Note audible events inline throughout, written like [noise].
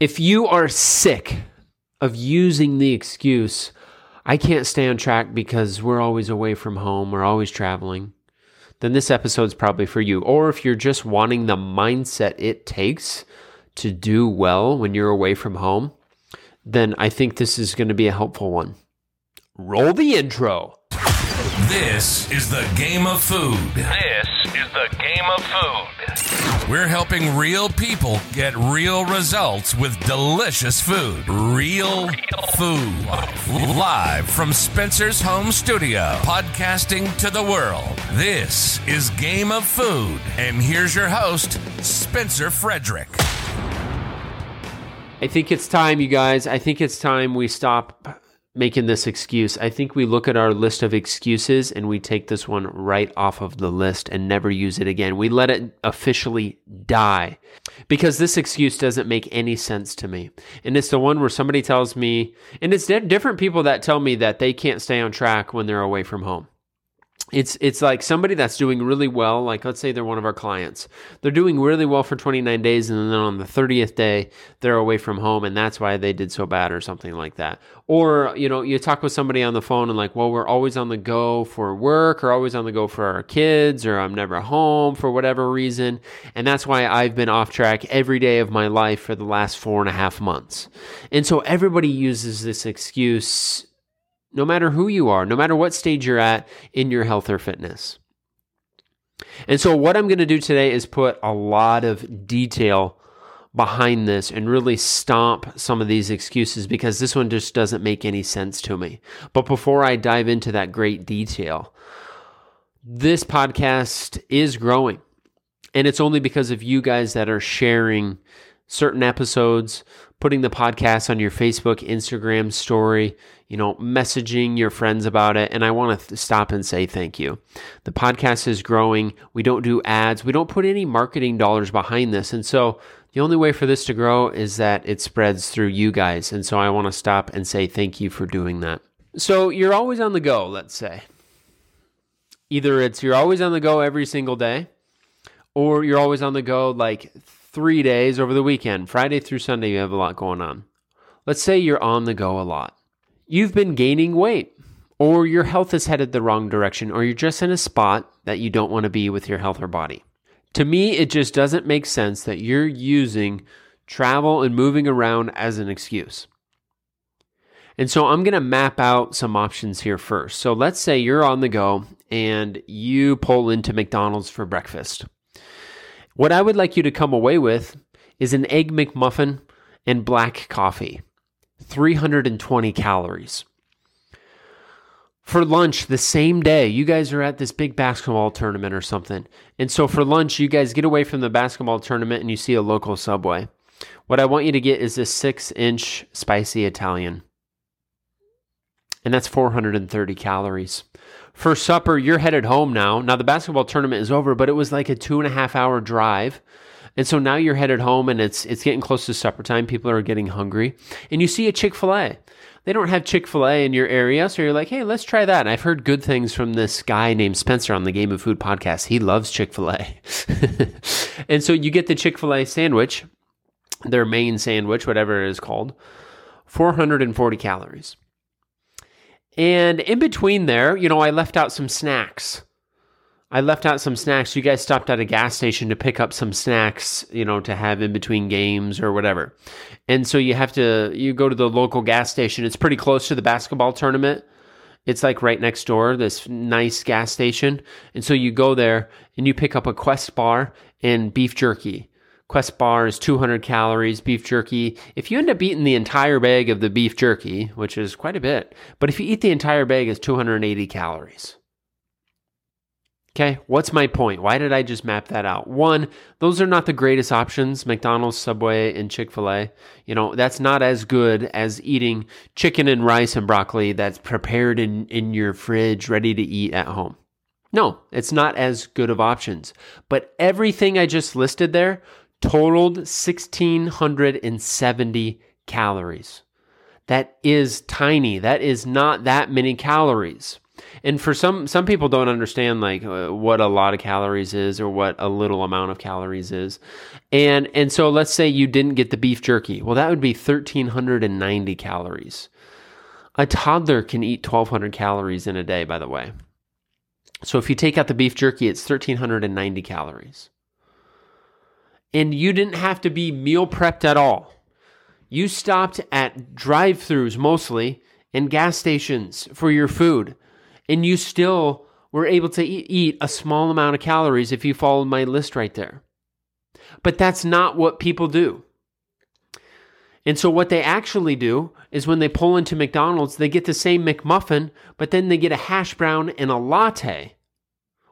If you are sick of using the excuse, I can't stay on track because we're always away from home, we're always traveling, then this episode's probably for you. Or if you're just wanting the mindset it takes to do well when you're away from home, then I think this is going to be a helpful one. Roll the intro. This is the game of food. This is the game of food. We're helping real people get real results with delicious food. Real food. Live from Spencer's home studio, podcasting to the world. This is Game of Food. And here's your host, Spencer Frederick. I think it's time, you guys. I think it's time we stop making this excuse. I think we look at our list of excuses and we take this one right off of the list and never use it again. We let it officially die because this excuse doesn't make any sense to me. And it's the one where somebody tells me, and it's different people that tell me that they can't stay on track when they're away from home it's it's like somebody that's doing really well like let's say they're one of our clients. They're doing really well for 29 days and then on the 30th day they're away from home and that's why they did so bad or something like that. Or you know you talk with somebody on the phone and like well we're always on the go for work or always on the go for our kids or i'm never home for whatever reason. And that's why i've been off track every day of my life for the last four and a half months. And so everybody uses this excuse no matter who you are, no matter what stage you're at in your health or fitness. And so, what I'm going to do today is put a lot of detail behind this and really stomp some of these excuses because this one just doesn't make any sense to me. But before I dive into that great detail, this podcast is growing. And it's only because of you guys that are sharing certain episodes, putting the podcast on your Facebook, Instagram story, you know, messaging your friends about it. And I want to th- stop and say thank you. The podcast is growing. We don't do ads, we don't put any marketing dollars behind this. And so the only way for this to grow is that it spreads through you guys. And so I want to stop and say thank you for doing that. So you're always on the go, let's say. Either it's you're always on the go every single day, or you're always on the go like three days over the weekend. Friday through Sunday, you have a lot going on. Let's say you're on the go a lot. You've been gaining weight, or your health is headed the wrong direction, or you're just in a spot that you don't want to be with your health or body. To me, it just doesn't make sense that you're using travel and moving around as an excuse. And so I'm going to map out some options here first. So let's say you're on the go and you pull into McDonald's for breakfast. What I would like you to come away with is an Egg McMuffin and black coffee, 320 calories. For lunch the same day, you guys are at this big basketball tournament or something. And so for lunch, you guys get away from the basketball tournament and you see a local subway. What I want you to get is this six inch spicy Italian. And that's 430 calories for supper, you're headed home now. Now, the basketball tournament is over, but it was like a two and a half hour drive. And so now you're headed home and it's it's getting close to supper time. People are getting hungry. And you see a Chick-fil-A. They don't have Chick-fil-A in your area, so you're like, "Hey, let's try that." And I've heard good things from this guy named Spencer on the Game of Food podcast. He loves Chick-fil-A. [laughs] and so you get the Chick-fil-A sandwich, their main sandwich, whatever it is called, 440 calories. And in between there, you know, I left out some snacks. I left out some snacks. You guys stopped at a gas station to pick up some snacks, you know, to have in between games or whatever. And so you have to you go to the local gas station. It's pretty close to the basketball tournament. It's like right next door, this nice gas station. And so you go there and you pick up a Quest bar and beef jerky. Quest bar is 200 calories, beef jerky. If you end up eating the entire bag of the beef jerky, which is quite a bit, but if you eat the entire bag, it's 280 calories. Okay, what's my point? Why did I just map that out? One, those are not the greatest options McDonald's, Subway, and Chick fil A. You know, that's not as good as eating chicken and rice and broccoli that's prepared in, in your fridge, ready to eat at home. No, it's not as good of options. But everything I just listed there totaled 1,670 calories. That is tiny. That is not that many calories. And for some some people don't understand like uh, what a lot of calories is or what a little amount of calories is. And and so let's say you didn't get the beef jerky. Well, that would be 1390 calories. A toddler can eat 1200 calories in a day, by the way. So if you take out the beef jerky, it's 1390 calories. And you didn't have to be meal prepped at all. You stopped at drive throughs mostly and gas stations for your food, and you still were able to eat a small amount of calories if you followed my list right there. But that's not what people do. And so, what they actually do is when they pull into McDonald's, they get the same McMuffin, but then they get a hash brown and a latte,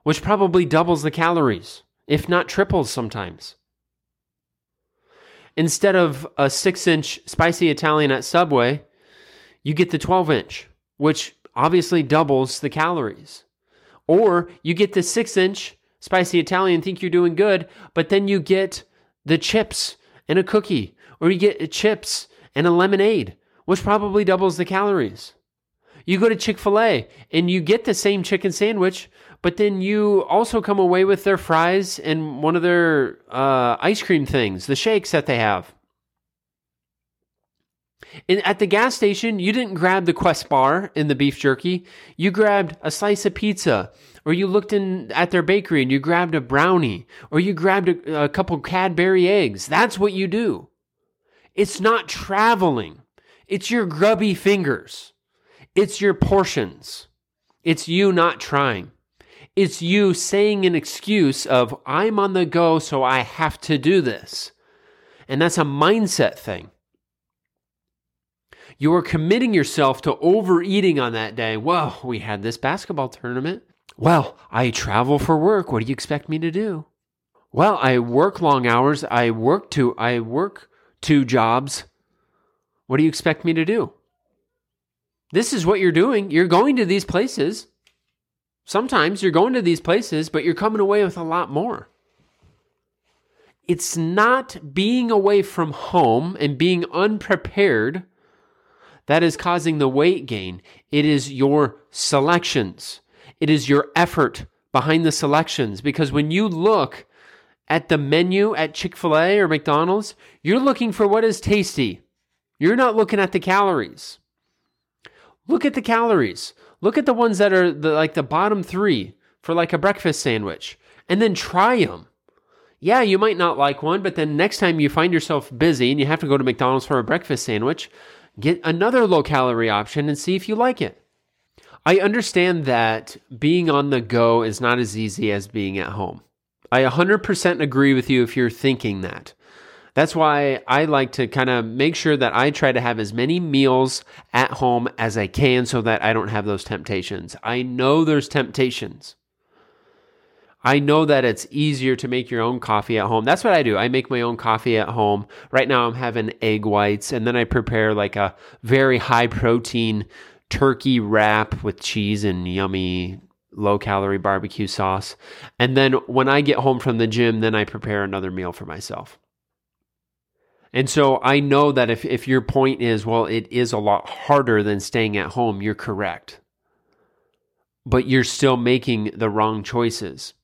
which probably doubles the calories, if not triples sometimes. Instead of a six inch spicy Italian at Subway, you get the 12 inch, which obviously doubles the calories. Or you get the six inch spicy Italian, think you're doing good, but then you get the chips and a cookie, or you get chips and a lemonade, which probably doubles the calories. You go to Chick fil A and you get the same chicken sandwich, but then you also come away with their fries and one of their uh, ice cream things, the shakes that they have. And at the gas station, you didn't grab the Quest bar and the beef jerky. You grabbed a slice of pizza, or you looked in at their bakery and you grabbed a brownie, or you grabbed a, a couple Cadbury eggs. That's what you do. It's not traveling. It's your grubby fingers. It's your portions. It's you not trying. It's you saying an excuse of, I'm on the go, so I have to do this. And that's a mindset thing. You are committing yourself to overeating on that day. Well, we had this basketball tournament. Well, I travel for work. What do you expect me to do? Well, I work long hours. I work two I work two jobs. What do you expect me to do? This is what you're doing. You're going to these places. Sometimes you're going to these places, but you're coming away with a lot more. It's not being away from home and being unprepared that is causing the weight gain. It is your selections, it is your effort behind the selections. Because when you look at the menu at Chick fil A or McDonald's, you're looking for what is tasty. You're not looking at the calories. Look at the calories. Look at the ones that are the, like the bottom three for like a breakfast sandwich and then try them. Yeah, you might not like one, but then next time you find yourself busy and you have to go to McDonald's for a breakfast sandwich, Get another low calorie option and see if you like it. I understand that being on the go is not as easy as being at home. I 100% agree with you if you're thinking that. That's why I like to kind of make sure that I try to have as many meals at home as I can so that I don't have those temptations. I know there's temptations. I know that it's easier to make your own coffee at home. That's what I do. I make my own coffee at home. Right now, I'm having egg whites, and then I prepare like a very high protein turkey wrap with cheese and yummy low calorie barbecue sauce. And then when I get home from the gym, then I prepare another meal for myself. And so I know that if, if your point is, well, it is a lot harder than staying at home, you're correct. But you're still making the wrong choices.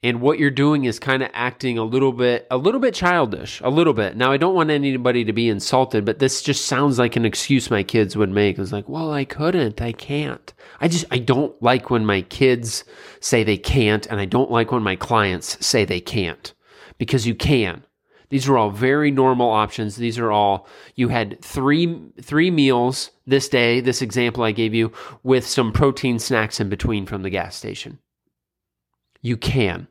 And what you're doing is kind of acting a little bit a little bit childish a little bit. Now i don't want anybody to be insulted but this just sounds like an excuse my kids would make. It's like well i couldn't i can't. I just i don't like when my kids say they can't and i don't like when my clients say they can't. Because you can these are all very normal options these are all you had three three meals this day this example i gave you with some protein snacks in between from the gas station you can.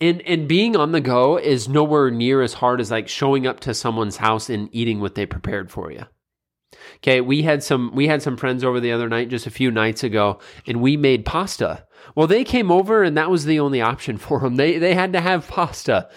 And and being on the go is nowhere near as hard as like showing up to someone's house and eating what they prepared for you. Okay, we had some we had some friends over the other night just a few nights ago and we made pasta. Well, they came over and that was the only option [laughs] for them. They they had to have pasta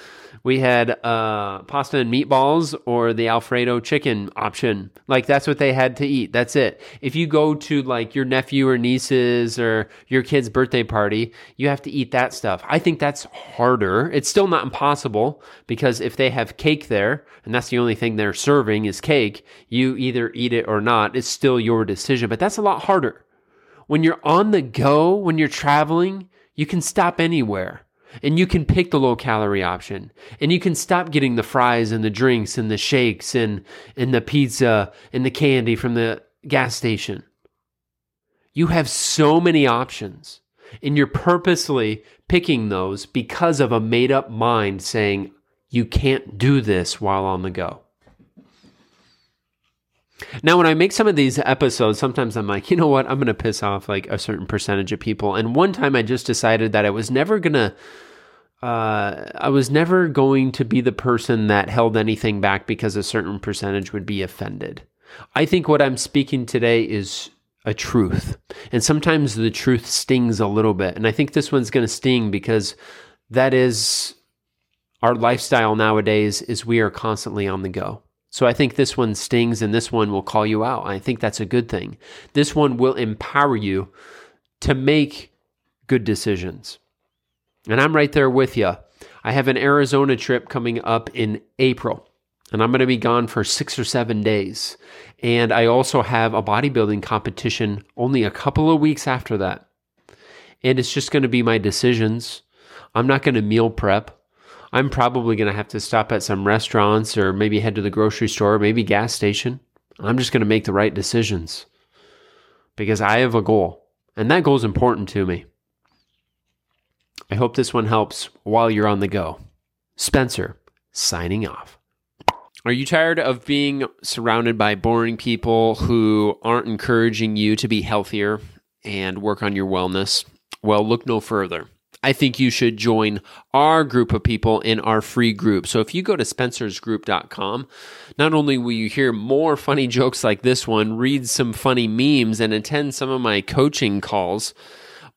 We had uh, pasta and meatballs or the Alfredo chicken option. Like that's what they had to eat. That's it. If you go to like your nephew or nieces or your kid's birthday party, you have to eat that stuff. I think that's harder. It's still not impossible because if they have cake there and that's the only thing they're serving is cake, you either eat it or not. It's still your decision, but that's a lot harder. When you're on the go, when you're traveling, you can stop anywhere and you can pick the low calorie option and you can stop getting the fries and the drinks and the shakes and, and the pizza and the candy from the gas station. You have so many options and you're purposely picking those because of a made up mind saying you can't do this while on the go. Now, when I make some of these episodes, sometimes I'm like, you know what? I'm going to piss off like a certain percentage of people. And one time I just decided that I was never going to, uh, I was never going to be the person that held anything back because a certain percentage would be offended. I think what I'm speaking today is a truth. And sometimes the truth stings a little bit. And I think this one's going to sting because that is our lifestyle nowadays is we are constantly on the go. So I think this one stings and this one will call you out. I think that's a good thing. This one will empower you to make good decisions. And I'm right there with you. I have an Arizona trip coming up in April, and I'm going to be gone for six or seven days. And I also have a bodybuilding competition only a couple of weeks after that. And it's just going to be my decisions. I'm not going to meal prep. I'm probably going to have to stop at some restaurants or maybe head to the grocery store, maybe gas station. I'm just going to make the right decisions because I have a goal, and that goal is important to me. I hope this one helps while you're on the go. Spencer, signing off. Are you tired of being surrounded by boring people who aren't encouraging you to be healthier and work on your wellness? Well, look no further. I think you should join our group of people in our free group. So if you go to spencersgroup.com, not only will you hear more funny jokes like this one, read some funny memes, and attend some of my coaching calls,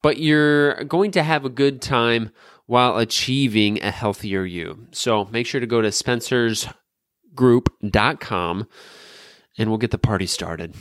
but you're going to have a good time while achieving a healthier you. So make sure to go to spencersgroup.com and we'll get the party started.